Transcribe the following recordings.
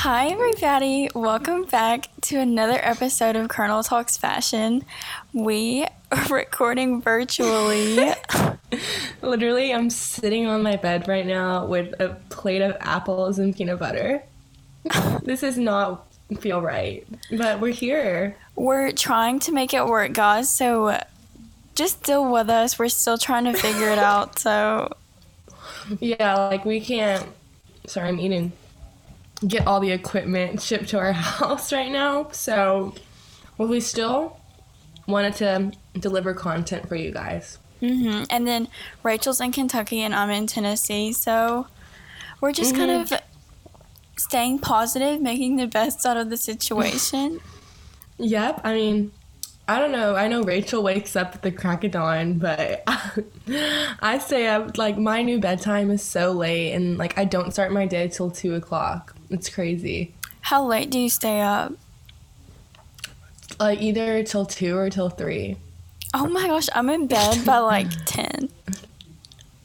Hi, everybody. Welcome back to another episode of KRNL Talks Fashion. We are recording virtually. Literally, I'm sitting on my bed right now with a plate of apples and peanut butter. this does not feel right, but we're here. We're trying to make it work, guys. So just deal with us. We're still trying to figure it out. So, yeah, like we can't. Sorry, I'm eating. Get all the equipment shipped to our house right now. So, well, we still wanted to deliver content for you guys. hmm And then Rachel's in Kentucky and I'm in Tennessee. So we're just kind of staying positive, making the best out of the situation. Yep. I mean, I don't know. I know Rachel wakes up at the crack of dawn, but I stay up. Like my new bedtime is so late, and like I don't start my day till two o'clock. It's crazy. How late do you stay up? Like either till two or till three. Oh my gosh, I'm in bed by like 10.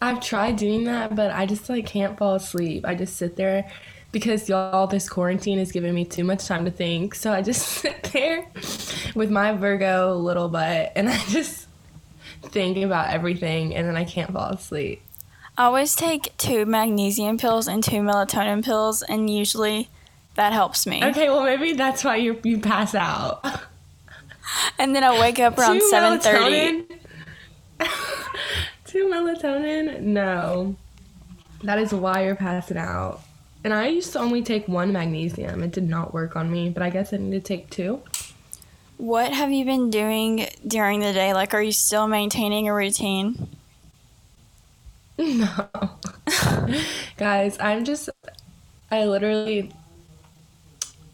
I've tried doing that, but I just like can't fall asleep. I just sit there because y'all this quarantine is giving me too much time to think. So I just sit there with my Virgo little butt and I just think about everything and then I can't fall asleep. I always take two magnesium pills and two melatonin pills, and usually that helps me. Okay, well maybe that's why you you pass out. And then I wake up around 7:30. Two melatonin? No. That is why you're passing out. And I used to only take one magnesium. It did not work on me, but I guess I need to take two. What have you been doing during the day? Like, are you still maintaining a routine? No. Guys, I'm just I literally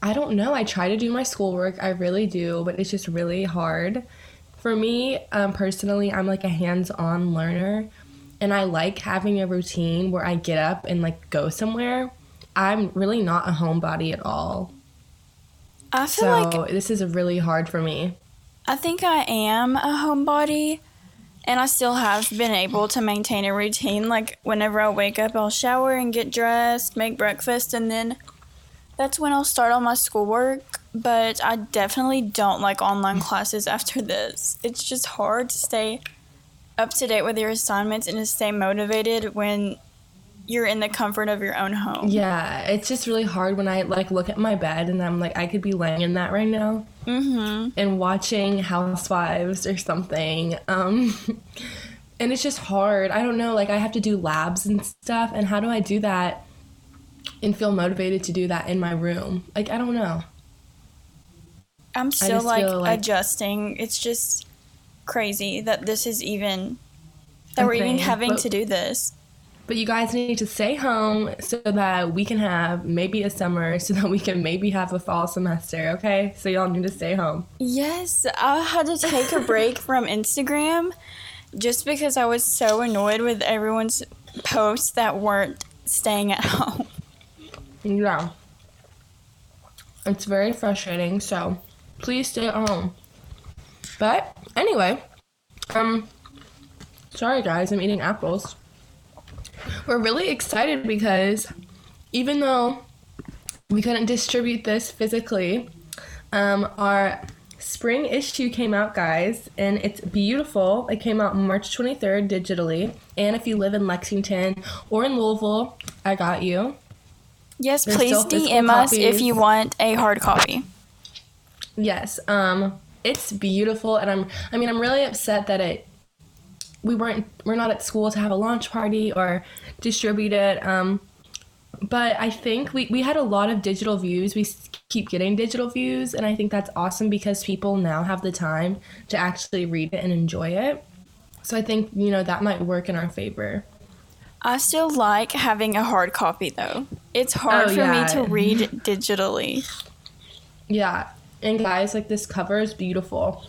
I don't know. I try to do my schoolwork. I really do, but it's just really hard. For me, um, personally, I'm like a hands-on learner and I like having a routine where I get up and like go somewhere. I'm really not a homebody at all. I feel So, like this is really hard for me. I think I am a homebody, and I still have been able to maintain a routine. Like, whenever I wake up, I'll shower and get dressed, make breakfast, and then that's when I'll start on my schoolwork. But I definitely don't like online classes after this. It's just hard to stay up to date with your assignments and to stay motivated when you're in the comfort of your own home. Yeah, it's just really hard when I like look at my bed and I'm like I could be laying in that right now. Mm-hmm. and watching Housewives or something. Um, and it's just hard. I don't know. Like I have to do labs and stuff, and how do I do that and feel motivated to do that in my room? Like I don't know. I'm still like, like- adjusting. It's just crazy that this is even that we're even having but- to do this. But you guys need to stay home so that we can have maybe a summer, so that we can maybe have a fall semester. Okay, so y'all need to stay home. Yes, I had to take a break from Instagram just because I was so annoyed with everyone's posts that weren't staying at home. Yeah. It's very frustrating, so please stay at home. But anyway, um sorry guys, I'm eating apples. We're really excited because even though we couldn't distribute this physically, um our spring issue came out guys and it's beautiful. It came out March 23rd digitally. And if you live in Lexington or in Louisville, I got you. Yes, There's please DM us if you want a hard copy. Yes, um, it's beautiful, and I'm. I mean, I'm really upset that it. We weren't. We're not at school to have a launch party or distribute it. Um, but I think we we had a lot of digital views. We keep getting digital views, and I think that's awesome because people now have the time to actually read it and enjoy it. So I think you know that might work in our favor. I still like having a hard copy though. It's hard Oh, for yeah. me to read digitally. Yeah, and guys, like this cover is beautiful.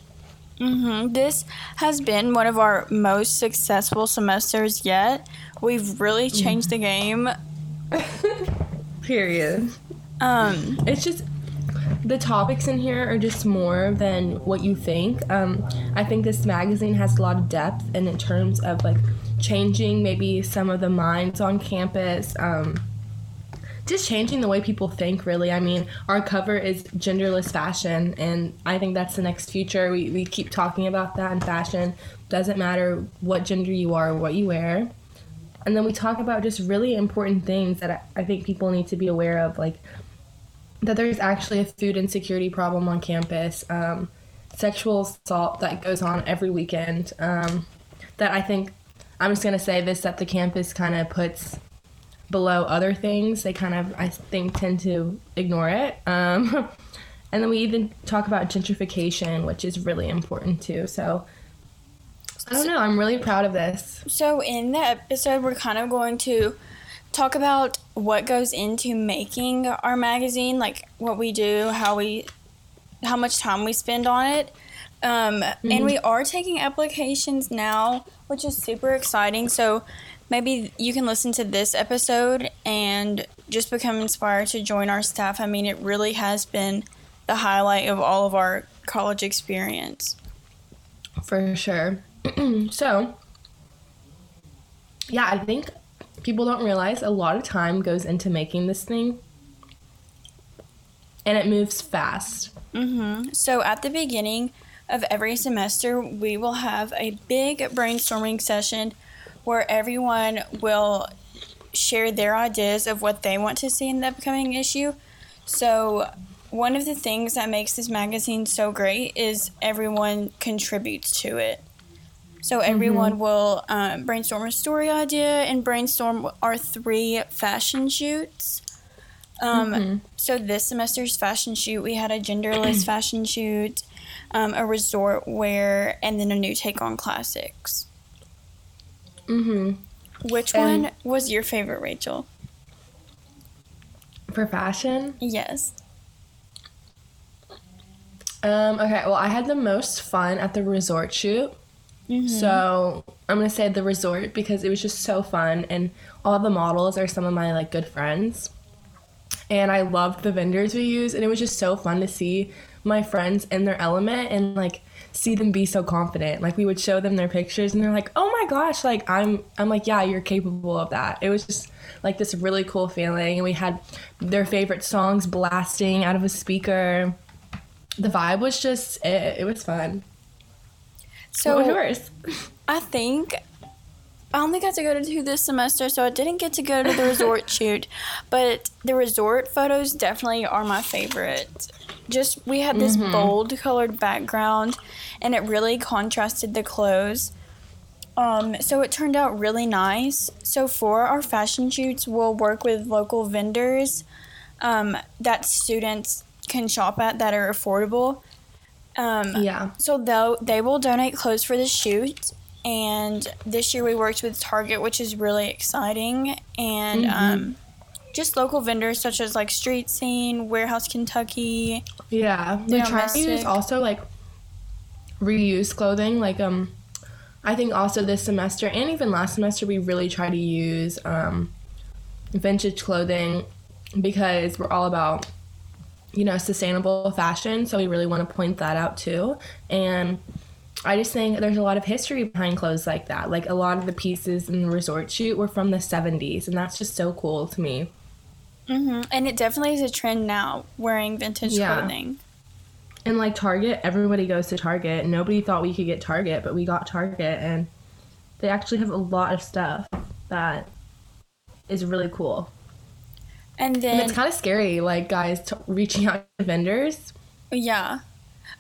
Hmm This has been one of our most successful semesters yet. We've really changed the game. Period. Um, it's just the topics in here are just more than what you think. Um, I think this magazine has a lot of depth, and in terms of like changing maybe some of the minds on campus, um, just changing the way people think really. I mean our cover is genderless fashion and i think that's the next future. We, we keep talking about that in fashion. Doesn't matter what gender you are or what you wear. And then we talk about just really important things that I, I think people need to be aware of like that there's actually a food insecurity problem on campus um, sexual assault that goes on every weekend um, that i think i'm just going to say this that the campus kind of puts below other things they kind of i think tend to ignore it um, and then we even talk about gentrification which is really important too so i don't know i'm really proud of this So, in the episode, we're kind of going to talk about what goes into making our magazine, like what we do, how we, how much time we spend on it. Um, And we are taking applications now, which is super exciting. So, maybe you can listen to this episode and just become inspired to join our staff. I mean, it really has been the highlight of all of our college experience. For sure. so, yeah, I think people don't realize a lot of time goes into making this thing. And it moves fast. Mhm. So at the beginning of every semester, we will have a big brainstorming session where everyone will share their ideas of what they want to see in the upcoming issue. So one of the things that makes this magazine so great is everyone contributes to it. So everyone will um, brainstorm a story idea and brainstorm our three fashion shoots. Um, So this semester's fashion shoot, we had a genderless fashion shoot, um, a resort wear, and then a new take on classics. Mm-hmm. Which And- one was your favorite, Rachel? For fashion? Yes. Um, okay, well, I had the most fun at the resort shoot. So I'm gonna say the resort because it was just so fun, and all the models are some of my like good friends. And I loved the vendors we used, and it was just so fun to see my friends in their element and like see them be so confident. Like we would show them their pictures, and they're like, "Oh my gosh!" Like I'm, I'm like, "Yeah, you're capable of that." It was just like this really cool feeling, and we had their favorite songs blasting out of a speaker. The vibe was just it. It was fun. So what was yours? I think I only got to go to two this semester, so I didn't get to go to the resort shoot. But the resort photos definitely are my favorite. Just we had this bold colored background, and it really contrasted the clothes. Um, so it turned out really nice. So for our fashion shoots, we'll work with local vendors um, that students can shop at that are affordable. Um, Yeah. so they'll they will donate clothes for the shoot, and this year we worked with Target, which is really exciting, and um, just local vendors such as like Street Scene, Warehouse Kentucky. Yeah, we try to use also like reuse clothing. Like um, I think also this semester and even last semester we really try to use um, vintage clothing because we're all about you know sustainable fashion. So we really want to point that out too. And I just think there's a lot of history behind clothes like that. Like a lot of the pieces in the resort shoot were from the 70s, and that's just so cool to me. hmm And it definitely is a trend now wearing vintage Yeah. clothing. And like Target, everybody goes to Target. Nobody thought we could get Target, but we got Target, and they actually have a lot of stuff that is really cool. And And then it's kind of scary, like guys t- reaching out to vendors. yeah,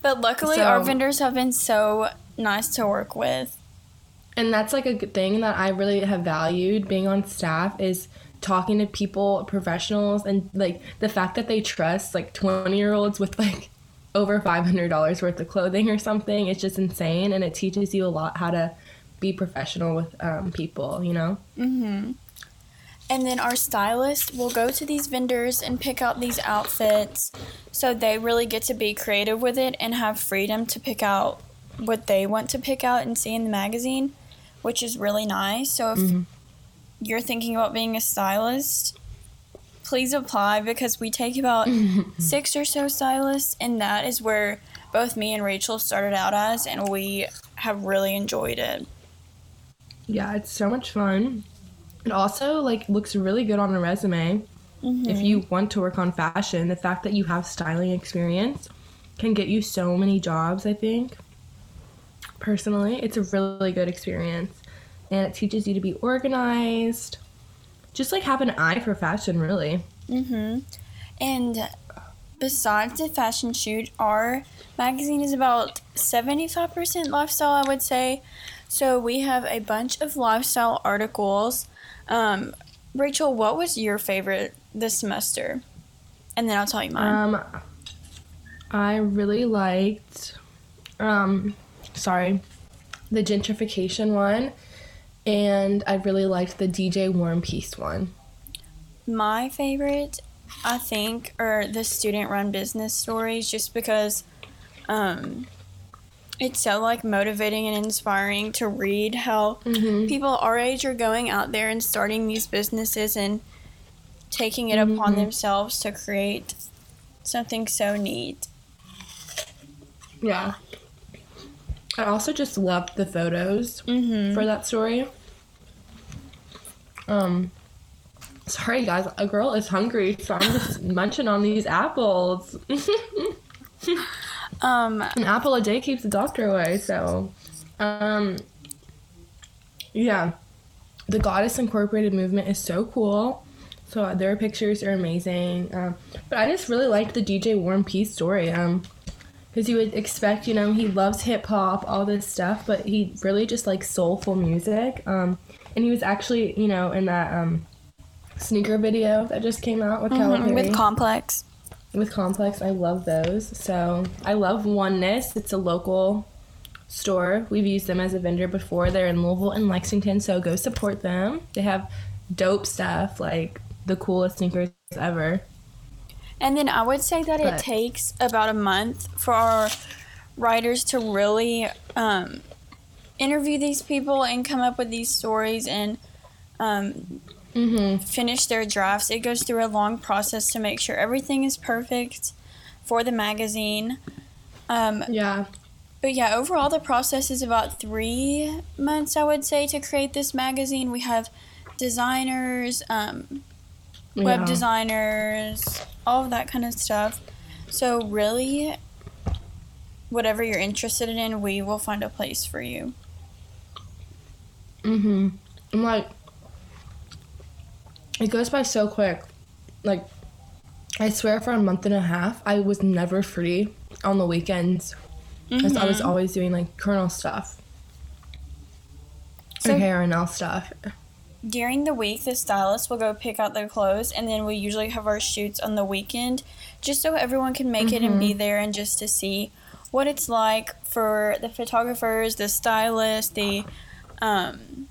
but luckily So- our vendors have been so nice to work with. And that's like a good thing that I really have valued being on staff is talking to people, professionals, and like the fact that they trust like 20 year olds with like over $500 worth of clothing or something. It's just insane. And it teaches you a lot how to be professional with um, people, you know? Mm-hmm. And then our stylist will go to these vendors and pick out these outfits so they really get to be creative with it and have freedom to pick out what they want to pick out and see in the magazine, which is really nice. So if mm-hmm. you're thinking about being a stylist, please apply because we take about six or so stylists, and that is where both me and Rachel started out as, and we have really enjoyed it. Yeah, it's so much fun. It also like looks really good on a resume. if you want to work on fashion, the fact that you have styling experience can get you so many jobs, I think. Personally, it's a really good experience and it teaches you to be organized. Just like have an eye for fashion, really. Mm-hmm. And besides the fashion shoot, our magazine is about 75% lifestyle, I would say. So we have a bunch of lifestyle articles. Um, Rachel, what was your favorite this semester? And then I'll tell you mine. Um, I really liked, um, sorry, the gentrification one, and I really liked the DJ Warm Peace one. My favorite, I think, are the student run business stories just because um, it's so like motivating and inspiring to read how people our age are going out there and starting these businesses and taking it upon themselves to create something so neat. Yeah. I also just loved the photos Mm-hmm. for that story. Um, sorry guys, a girl is hungry, so I'm just munching on these apples. Um, An apple a day keeps the doctor away, so um yeah. The Goddess Incorporated movement is so cool. So their pictures are amazing. Um, but I just really liked the DJ War and Peace story. Um because you would expect, you know, he loves hip hop, all this stuff, but he really just likes soulful music. Um, and he was actually, you know, in that um, sneaker video that just came out with Calvin mhm, with Complex. With Complex. I love those. So I love Oneness. It's a local store. We've used them as a vendor before. They're in Louisville and Lexington, so go support them. They have dope stuff, like the coolest sneakers ever. And then I would say that it takes about a month for our writers to really um, interview these people and come up with these stories and um, Mm-hmm. finish their drafts. It goes through a long process to make sure everything is perfect for the magazine. Um, Yeah. but yeah, overall, the process is about three months, I would say, to create this magazine. We have designers, um, web Yeah. designers, all of that kind of stuff. So, really, whatever you're interested in, we will find a place for you. Mm-hmm. I'm like, it goes by so quick. Like, I swear for a month and a half, I was never free on the weekends because I was Mhm. always doing like Colonel stuff. So- or KRNL stuff. During the week, the stylist will go pick out their clothes, and then we usually have our shoots on the weekend just so everyone can make it and be there and just to see what it's like for the photographers, the stylists, the um,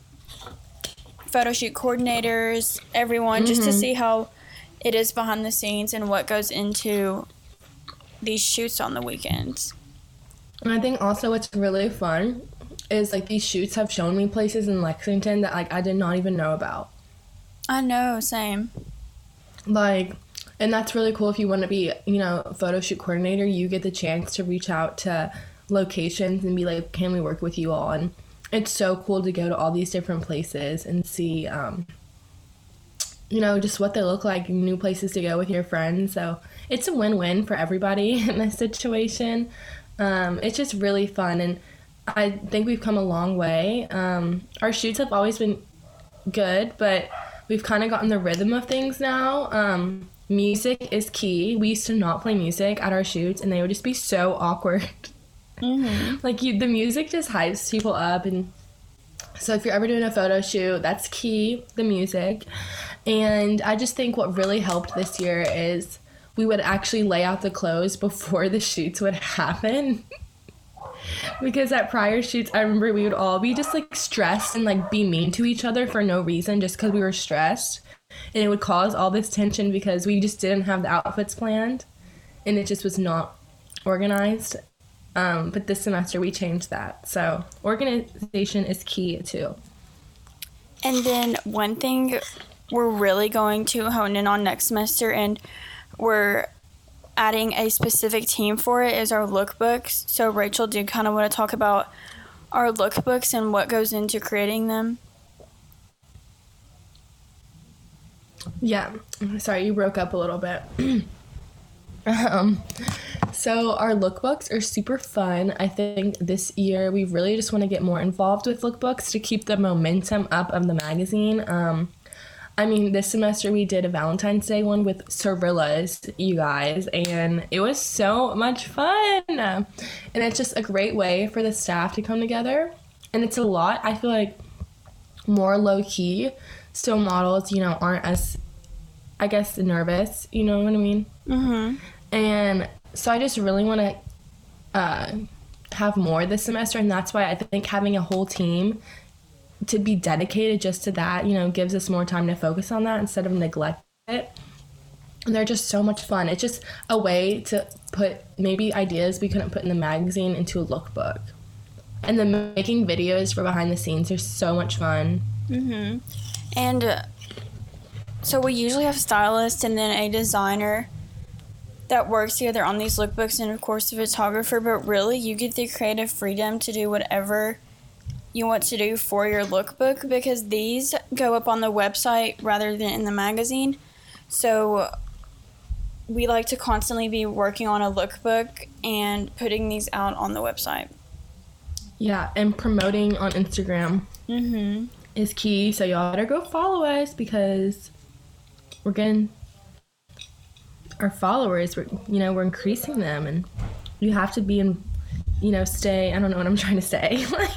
photo shoot coordinators, everyone, just to mm-hmm. see how it is behind the scenes and what goes into these shoots on the weekends. And I think also what's really fun is like these shoots have shown me places in Lexington that like I did not even know about. I know, same. Like, and that's really cool if you want to be, you know, a photo shoot coordinator, you get the chance to reach out to locations and be like, can we work with you all? It's so cool to go to all these different places and see, um, you know, just what they look like, new places to go with your friends. So it's a win win for everybody in this situation. Um, it's just really fun. And I think we've come a long way. Um, our shoots have always been good, but we've kind of gotten the rhythm of things now. Um, music is key. We used to not play music at our shoots, and they would just be so awkward. Mm-hmm. like you, the music just hypes people up, and so if you're ever doing a photo shoot, that's key. The music, and I just think what really helped this year is we would actually lay out the clothes before the shoots would happen. because at prior shoots, I remember we would all be just like stressed and like be mean to each other for no reason just because we were stressed. And it would cause all this tension because we just didn't have the outfits planned and it just was not organized. Um, but this semester we changed that. So organization is key too. And then one thing we're really going to hone in on next semester, and we're adding a specific team for it, is our lookbooks. So, Rachel, do you kind of want to talk about our lookbooks and what goes into creating them? Yeah. Sorry, you broke up a little bit. um, so our lookbooks are super fun. I think this year we really just want to get more involved with lookbooks to keep the momentum up of the magazine. Um, I mean, this semester we did a Valentine's Day one with Cirilla's, you guys, and it was so much fun. And it's just a great way for the staff to come together. And it's a lot, I feel like, more low key. So models, you know, aren't as, I guess, nervous. You know what I mean? Mm-hmm. And so I just really want to uh, have more this semester. And that's why I think having a whole team to be dedicated just to that, you know, gives us more time to focus on that instead of neglect it. And they're just so much fun. It's just a way to put maybe ideas we couldn't put in the magazine into a lookbook. And then making videos for behind the scenes are so much fun. Mm-hmm. And uh, so we usually have stylists and then a designer that works together on these lookbooks and of course the photographer, but really you get the creative freedom to do whatever you want to do for your lookbook because these go up on the website rather than in the magazine. So we like to constantly be working on a lookbook and putting these out on the website. Yeah, and promoting on Instagram Mm-hmm. is key. So y'all better go follow us because we're getting our followers. We're you know we're increasing them, and you have to be in you know stay. I don't know what I'm trying to say. like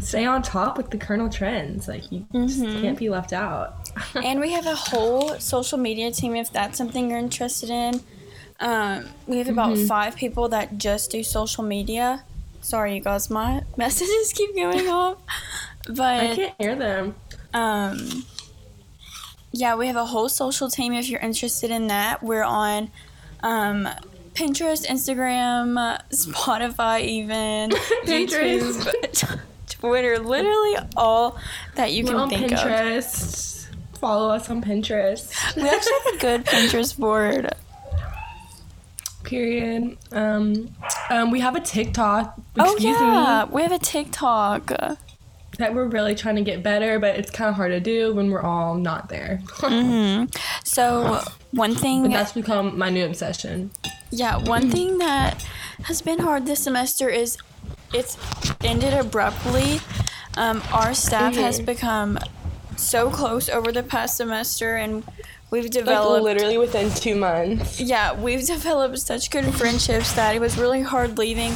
stay on top with the kernel trends. Like you just Mhm. can't be left out. and we have a whole social media team if that's something you're interested in. Um, we have about Mhm. five people that just do social media. Sorry, you guys, my messages keep going off. But I can't hear them. um, yeah, we have a whole social team if you're interested in that. We're on um, Pinterest, Instagram, Spotify, even Pinterest. YouTube, Twitter, literally all that you We're can on think of. On Pinterest. Follow us on Pinterest. We actually have a good Pinterest board. Period. Um, um, we have a TikTok. Oh yeah, me, we have a TikTok. That we're really trying to get better, but it's kind of hard to do when we're all not there. hmm So one But thing, that's become my new obsession. yeah, one thing that has been hard this semester is it's ended abruptly. Um, our staff has Mhm. become so close over the past semester, and we've Like developed. literally within two months. yeah, we've developed such good friendships that it was really hard leaving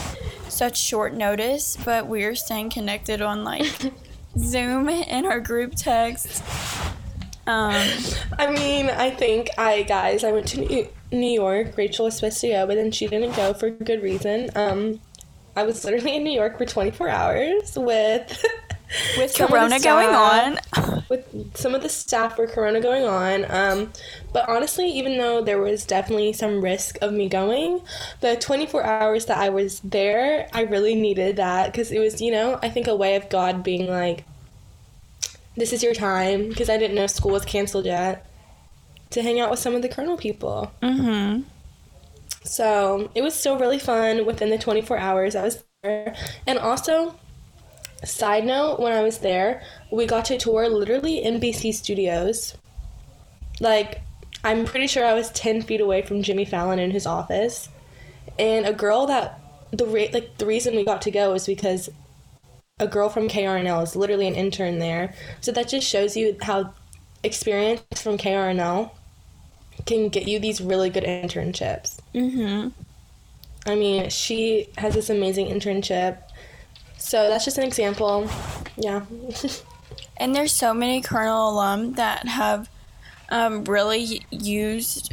such short notice, but we're staying connected on like Zoom and our group texts. Um, I mean, I think I guys, I went to New- New York. Rachel was supposed to go, but then she didn't go for good reason. Um, I was literally in New York for 24 hours with with some of the Corona going on. with some of the staff for Corona going on. Um, but honestly, even though there was definitely some risk of me going, the 24 hours that I was there, I really needed that because it was, you know, I think a way of God being like, this is your time because I didn't know school was canceled yet to hang out with some of the KRNL people. Mm-hmm. So it was still really fun within the 24 hours I was there. And also, side note, when I was there, we got to tour literally NBC studios. Like, I'm pretty sure I was 10 feet away from Jimmy Fallon in his office. And a girl that, the re- like, the reason we got to go is because a girl from KRNL is literally an intern there. So that just shows you how experience from KRNL can get you these really good internships. Mm-hmm. I mean, she has this amazing internship. So that's just an example. Yeah. And there's so many KRNL alum that have um, really used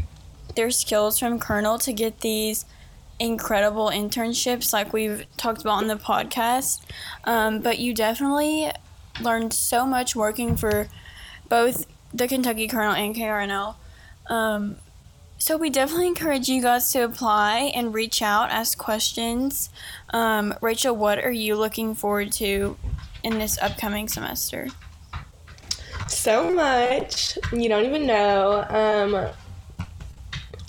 their skills from KRNL to get these incredible internships, like we've talked about on the podcast. Um, but you definitely learned so much working for both the Kentucky Kernel and KRNL. Um, so we definitely encourage you guys to apply and reach out, ask questions. Um, Rachel, what are you looking forward to in this upcoming semester? so much. You don't even know. Um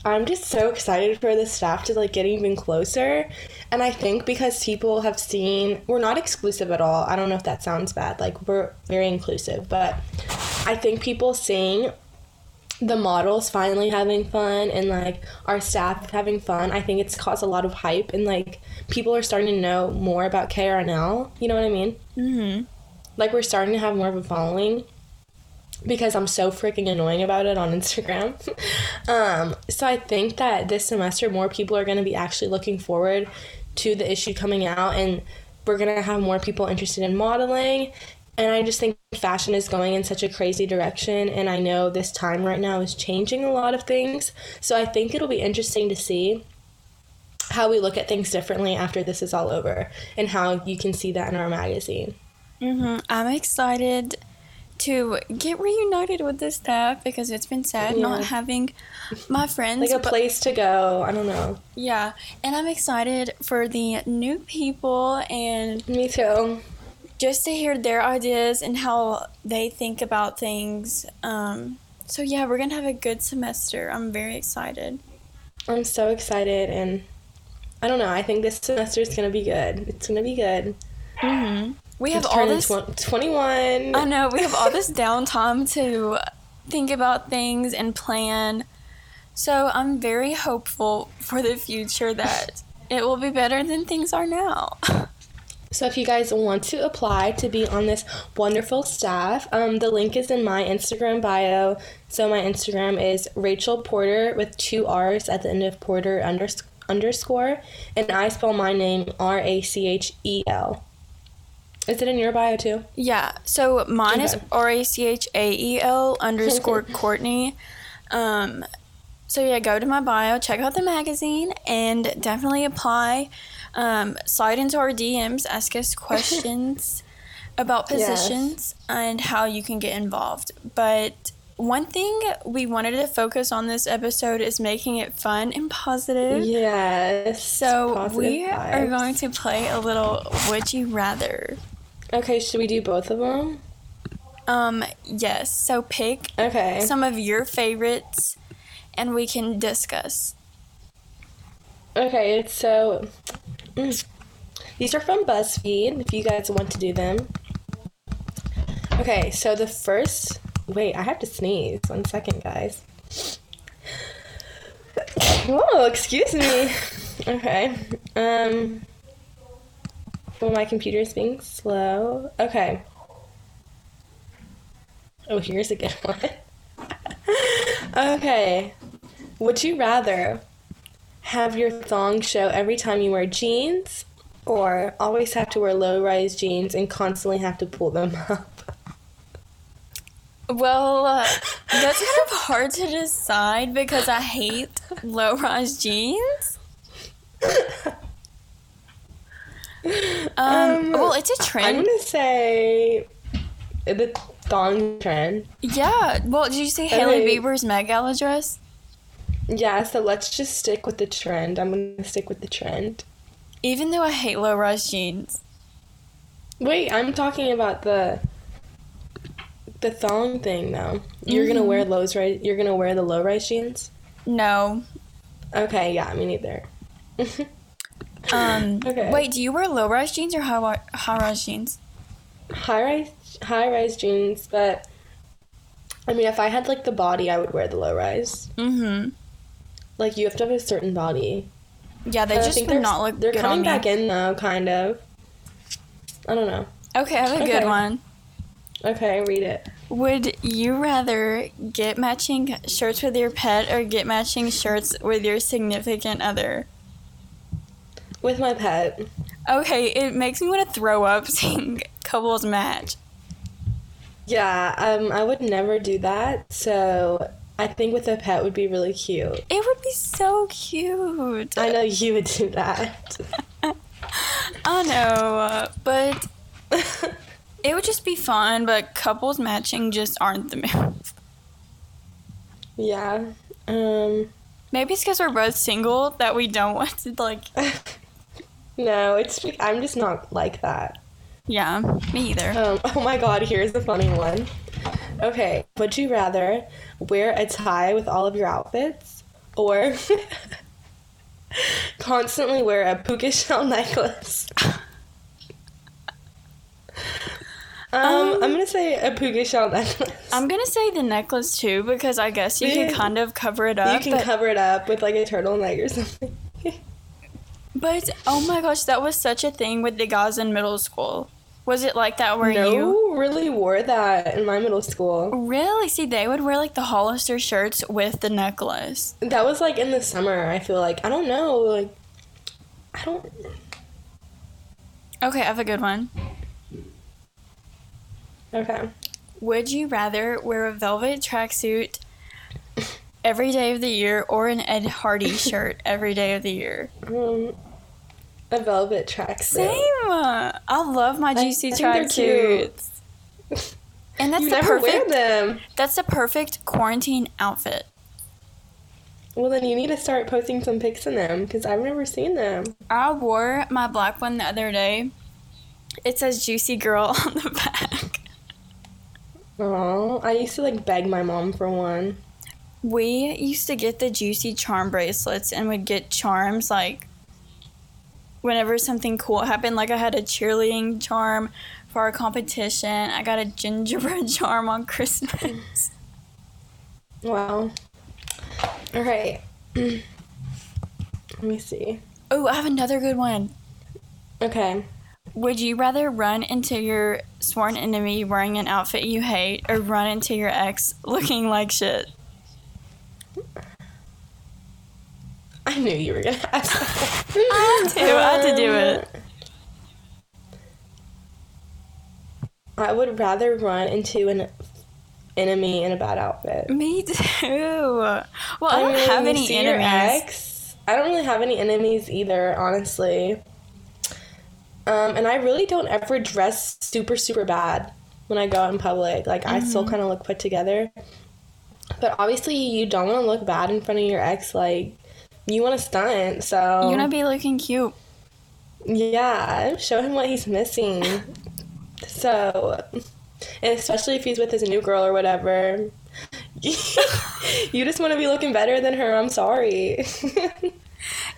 I'm just so excited for the staff to like get even closer. And I think because people have seen we're not exclusive at all. I don't know if that sounds bad. Like we're very inclusive, but I think people seeing the models finally having fun and like our staff having fun, I think it's caused a lot of hype and like people are starting to know more about KRNL. You know what I mean? Mm-hmm. Like we're starting to have more of a following because I'm so freaking annoying about it on Instagram. um, so I think that this semester more people are going to be actually looking forward to the issue coming out and we're going to have more people interested in modeling and I just think fashion is going in such a crazy direction. And I know this time right now is changing a lot of things. So I think it'll be interesting to see how we look at things differently after this is all over and how you can see that in our magazine. Mm-hmm. I'm excited to get reunited with the staff because it's been sad Yeah. not having my friends. Like a place to go. I don't know. yeah, and I'm excited for the new people and Me too. Just to hear their ideas and how they think about things. Um, so yeah, we're gonna have a good semester. I'm very excited. I'm so excited and I don't know. I think this semester is going to be good. It's going to be good. Mm-hmm. We have all this. twen- 21. I know we have all this downtime to think about things and plan. So I'm very hopeful for the future that it will be better than things are now. So if you guys want to apply to be on this wonderful staff, um, the link is in my Instagram bio. So my Instagram is Rachel Porter with two R's at the end of Porter unders- underscore, and I spell my name R A C H E L. Is it in your bio too? yeah. So mine is R A C H A E L underscore Courtney. Um, so yeah, go to my bio, check out the magazine, and definitely apply. Um, slide into our DMs, ask us questions about Yes. positions and how you can get involved. But one thing we wanted to focus on this episode is making it fun and positive. Yes. So Positive we are going to play a little Would You Rather. Okay, should we do both of them? Um, yes. So pick Okay. some of your favorites and we can discuss. Okay, so these are from BuzzFeed if you guys want to do them. Okay, so the first wait, I have to sneeze. One second, guys. Oh, excuse me. Okay. Um well, my computer is being slow. Okay. Oh, here's a good one. okay. Would you rather have your thong show every time you wear jeans or always have to wear low rise jeans and constantly have to pull them up? Well, uh, that's kind of hard to decide because I hate low rise jeans. Um, Um, well, it's I'm gonna say the thong trend. Yeah. Well, did you see Hailey. Bieber's Met Gala dress? Yeah, so let's just stick with the trend. I'm gonna stick with the trend. Even though I hate low rise jeans. Wait, I'm talking about the the thong thing though. You're gonna wear lows right? You're gonna wear the low rise jeans? No. Okay, yeah, me neither. Um, Okay. Wait, do you wear low rise jeans or high high rise jeans? high rise high rise jeans, but I mean, if I had like the body, I would wear the low rise. Mm-hmm. Like you have to have a certain body. Yeah, they I just would they're- not look They're coming on me. back in though, kind of. I don't know. Okay, I have a Okay. good one. Okay, read it. Would you rather get matching shirts with your pet or get matching shirts with your significant other? With my pet. Okay, it makes me want to throw up seeing couples match. Yeah, um, I would never do that. So I think with a pet would be really cute. It would be so cute. I know you would do that. I know, but it would just be fun. But couples matching just aren't the move. yeah. Um. Maybe it's because we're both single that we don't want to like. No, it's I'm just not like that. Yeah, me either. Um, oh my god, here's the funny one. Okay, would you rather wear a tie with all of your outfits or constantly wear a puka shell necklace? Um, I'm gonna say a puka shell necklace. I'm gonna say the necklace too because I guess you Yeah. can kind of cover it up. you can cover it up with like a turtleneck or something. but oh my gosh, that was such a thing with the guys in middle school. Was it like that where no, you really wore that in my middle school. really see they would wear like the Hollister shirts with the necklace? That was like in the summer. I feel like I don't know. Like I don't. Okay, I have a good one. Okay. Would you rather wear a velvet tracksuit every day of the year or an Ed Hardy shirt every day of the year? Um, a velvet tracksuit. Same. I love my juicy I think they're cute. tracksuits. And that's You the never wear perfect them. that's the perfect quarantine outfit. Well, then you need to start posting some pics in them because I've never seen them. I wore my black one the other day. It says juicy girl on the back. Oh, I used to like beg my mom for one. We used to get the juicy charm bracelets and would get charms like whenever something cool happened. Like I had a cheerleading charm for our competition. I got a gingerbread charm on Christmas. Wow. All right. Let me see. Oh, I have another good one. Okay. Would you rather run into your sworn enemy wearing an outfit you hate or run into your ex looking like shit? I knew you were gonna ask. That. I had to, I had to do it. I would rather run into an enemy in a bad outfit. Me too. Well, I don't have any enemies. ex? I don't really have any enemies either, honestly. Um, and I really don't ever dress super super bad when I go out in public. Like I still Mm-hmm. kind of look put together. But obviously, you don't want to look bad in front of your ex. Like you want to stunt, so You want to be looking cute. yeah, show him what he's missing. so, and especially if he's with his new girl or whatever, you just want to be looking better than her. I'm sorry.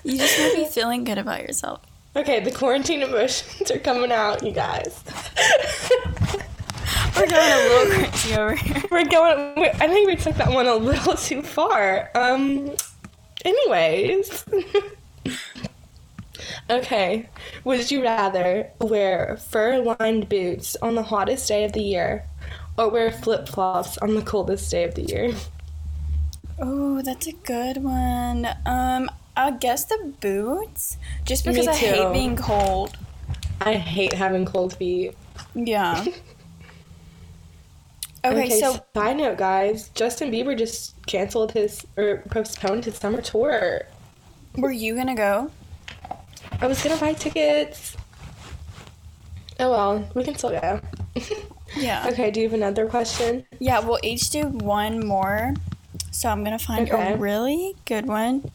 You just want to be feeling good about yourself. okay, the quarantine emotions are coming out, you guys. We're going a little crazy over here. We're going. I think we took that one a little too far. Um. Anyways. okay. Would you rather wear fur-lined boots on the hottest day of the year, or wear flip-flops on the coldest day of the year? Oh, that's a good one. Um, I guess the boots, just because I hate being cold. I hate having cold feet. Yeah. Okay, so side note, guys, Justin Bieber just canceled his or postponed his summer tour. were you gonna go? I was gonna buy tickets. Oh well, we can still go. Yeah. okay, do you have another question? Yeah, we'll each do one more. So I'm gonna find Okay. a really good one.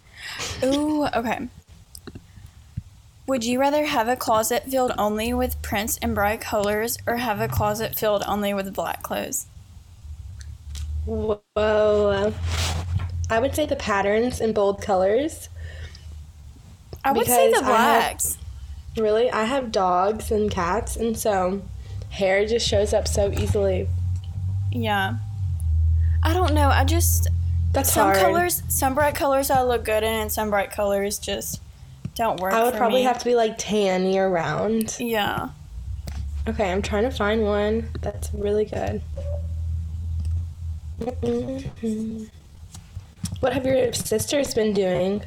Ooh, okay. Would you rather have a closet filled only with prints and bright colors or have a closet filled only with black clothes? Whoa. I would say the patterns in bold colors. I would say the Because I have- blacks. Really, I have dogs and cats, and so hair just shows up so easily. Yeah. I don't know. I just That's some hard. colors, some bright colors I look good in, and some bright colors just don't work. I would probably me. have to be like tan year round. Yeah. Okay, I'm trying to find one that's really good. What have your sisters been doing?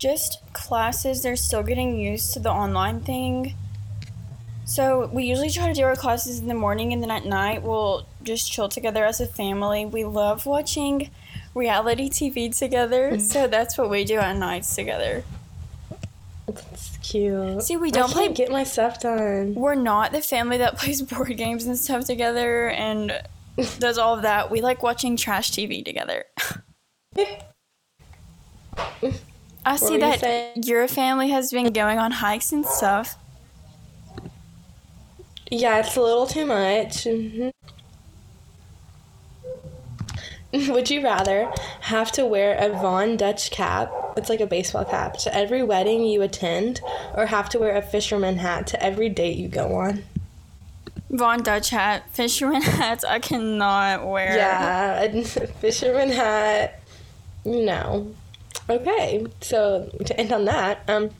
just classes they're still getting used to the online thing so we usually try to do our classes in the morning and then at night we'll just chill together as a family we love watching reality tv together mm. so that's what we do at nights together That's cute. See, we don't play- get my stuff done. we're not the family that plays board games and stuff together and does all of that we like watching trash tv together i see you that saying? your family has been going on hikes and stuff Yeah, it's a little too much. Mhm. Would you rather have to wear a Von Dutch cap, it's like a baseball cap, to every wedding you attend, or have to wear a fisherman hat to every date you go on? Von Dutch hat, fisherman hats. I cannot wear. Yeah, fisherman hat. No. Okay, so to end on that, um,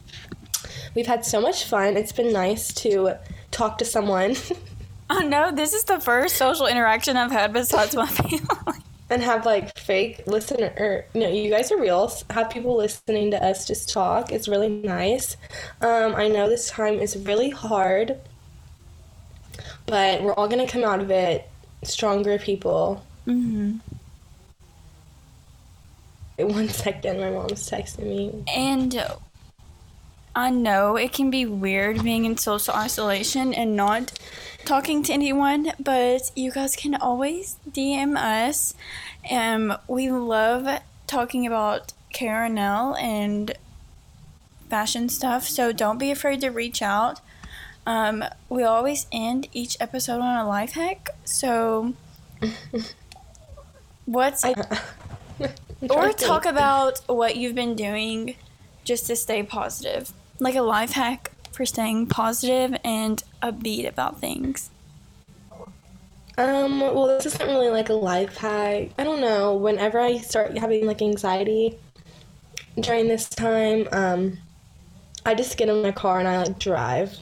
we've had so much fun. It's been nice to talk to someone Oh no, this is the first social interaction I've had besides my family. and have like fake listener. Or, no, you guys are real. Have people listening to us just talk. It's really nice. Um, I know this time is really hard, but we're all gonna come out of it stronger people. hmm One second, my mom's texting me. And I know it can be weird being in social isolation and not talking to anyone, but you guys can always DM us. Um, we love talking about KRNL and fashion stuff, so don't be afraid to reach out. Um, we always end each episode on a life hack, so what's I, or talk about what you've been doing just to stay positive. Like a life hack for staying positive and upbeat about things. Um, well, this isn't really like a life hack. I don't know. Whenever I start having like anxiety during this time, um, I just get in my car and I like drive.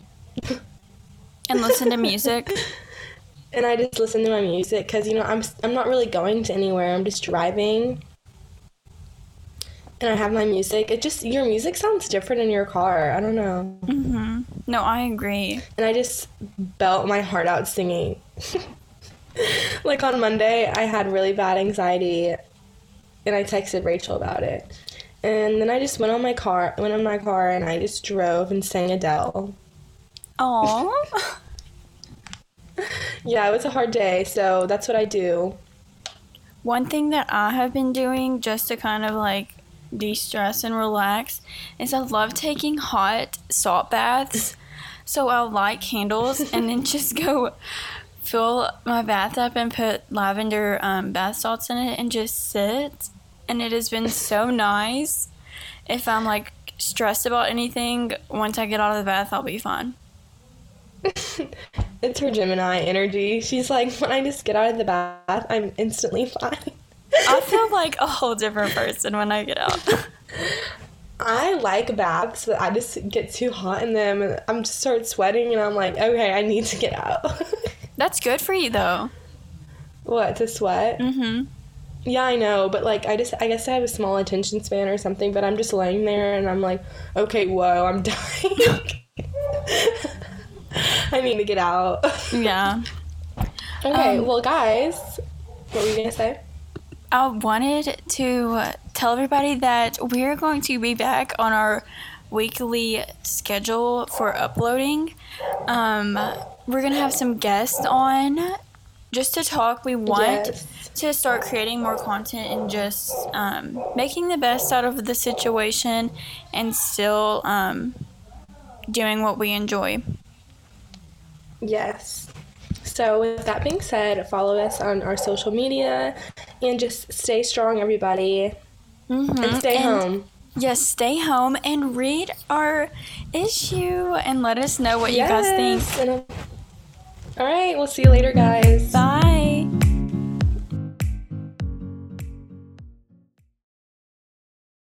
And listen to music. and I just listen to my music because you know I'm I'm not really going to anywhere. I'm just driving, and I have my music. It just your music sounds different in your car. I don't know, hmm No, I agree. and I just belt my heart out singing. like on Monday, I had really bad anxiety, and I texted Rachel about it. And then I just went on my car, went on my car, and I just drove and sang Adele. Aw. Yeah, it was a hard day, so that's what I do. One thing that I have been doing just to kind of like de stress and relax is I love taking hot salt baths. So I'll light candles and then just go fill my bath up and put lavender um, bath salts in it and just sit. And it has been so nice. If I'm like stressed about anything, once I get out of the bath, I'll be fine. it's her Gemini energy. She's like, when I just get out of the bath, I'm instantly fine. I feel like a whole different person when I get out. I like baths, but I just get too hot in them and I'm just start sweating and I'm like, okay, I need to get out. That's good for you though. what, to sweat? Mm-hmm. Yeah, I know, but like I just I guess I have a small attention span or something, but I'm just laying there and I'm like, okay, whoa, I'm dying. I need to get out. Yeah. Okay, Um, well guys, what were you gonna say? I wanted to tell everybody that we're going to be back on our weekly schedule for uploading. Um, we're going to have some guests on just to talk. We want Yes. to start creating more content and just um, making the best out of the situation and still um, doing what we enjoy. Yes. So, with that being said, follow us on our social media and just stay strong, everybody. Mm-hmm. And stay home. Yes, stay home and read our issue and let us know what you guys think. Yes, and, all right, we'll see you later, guys. Bye.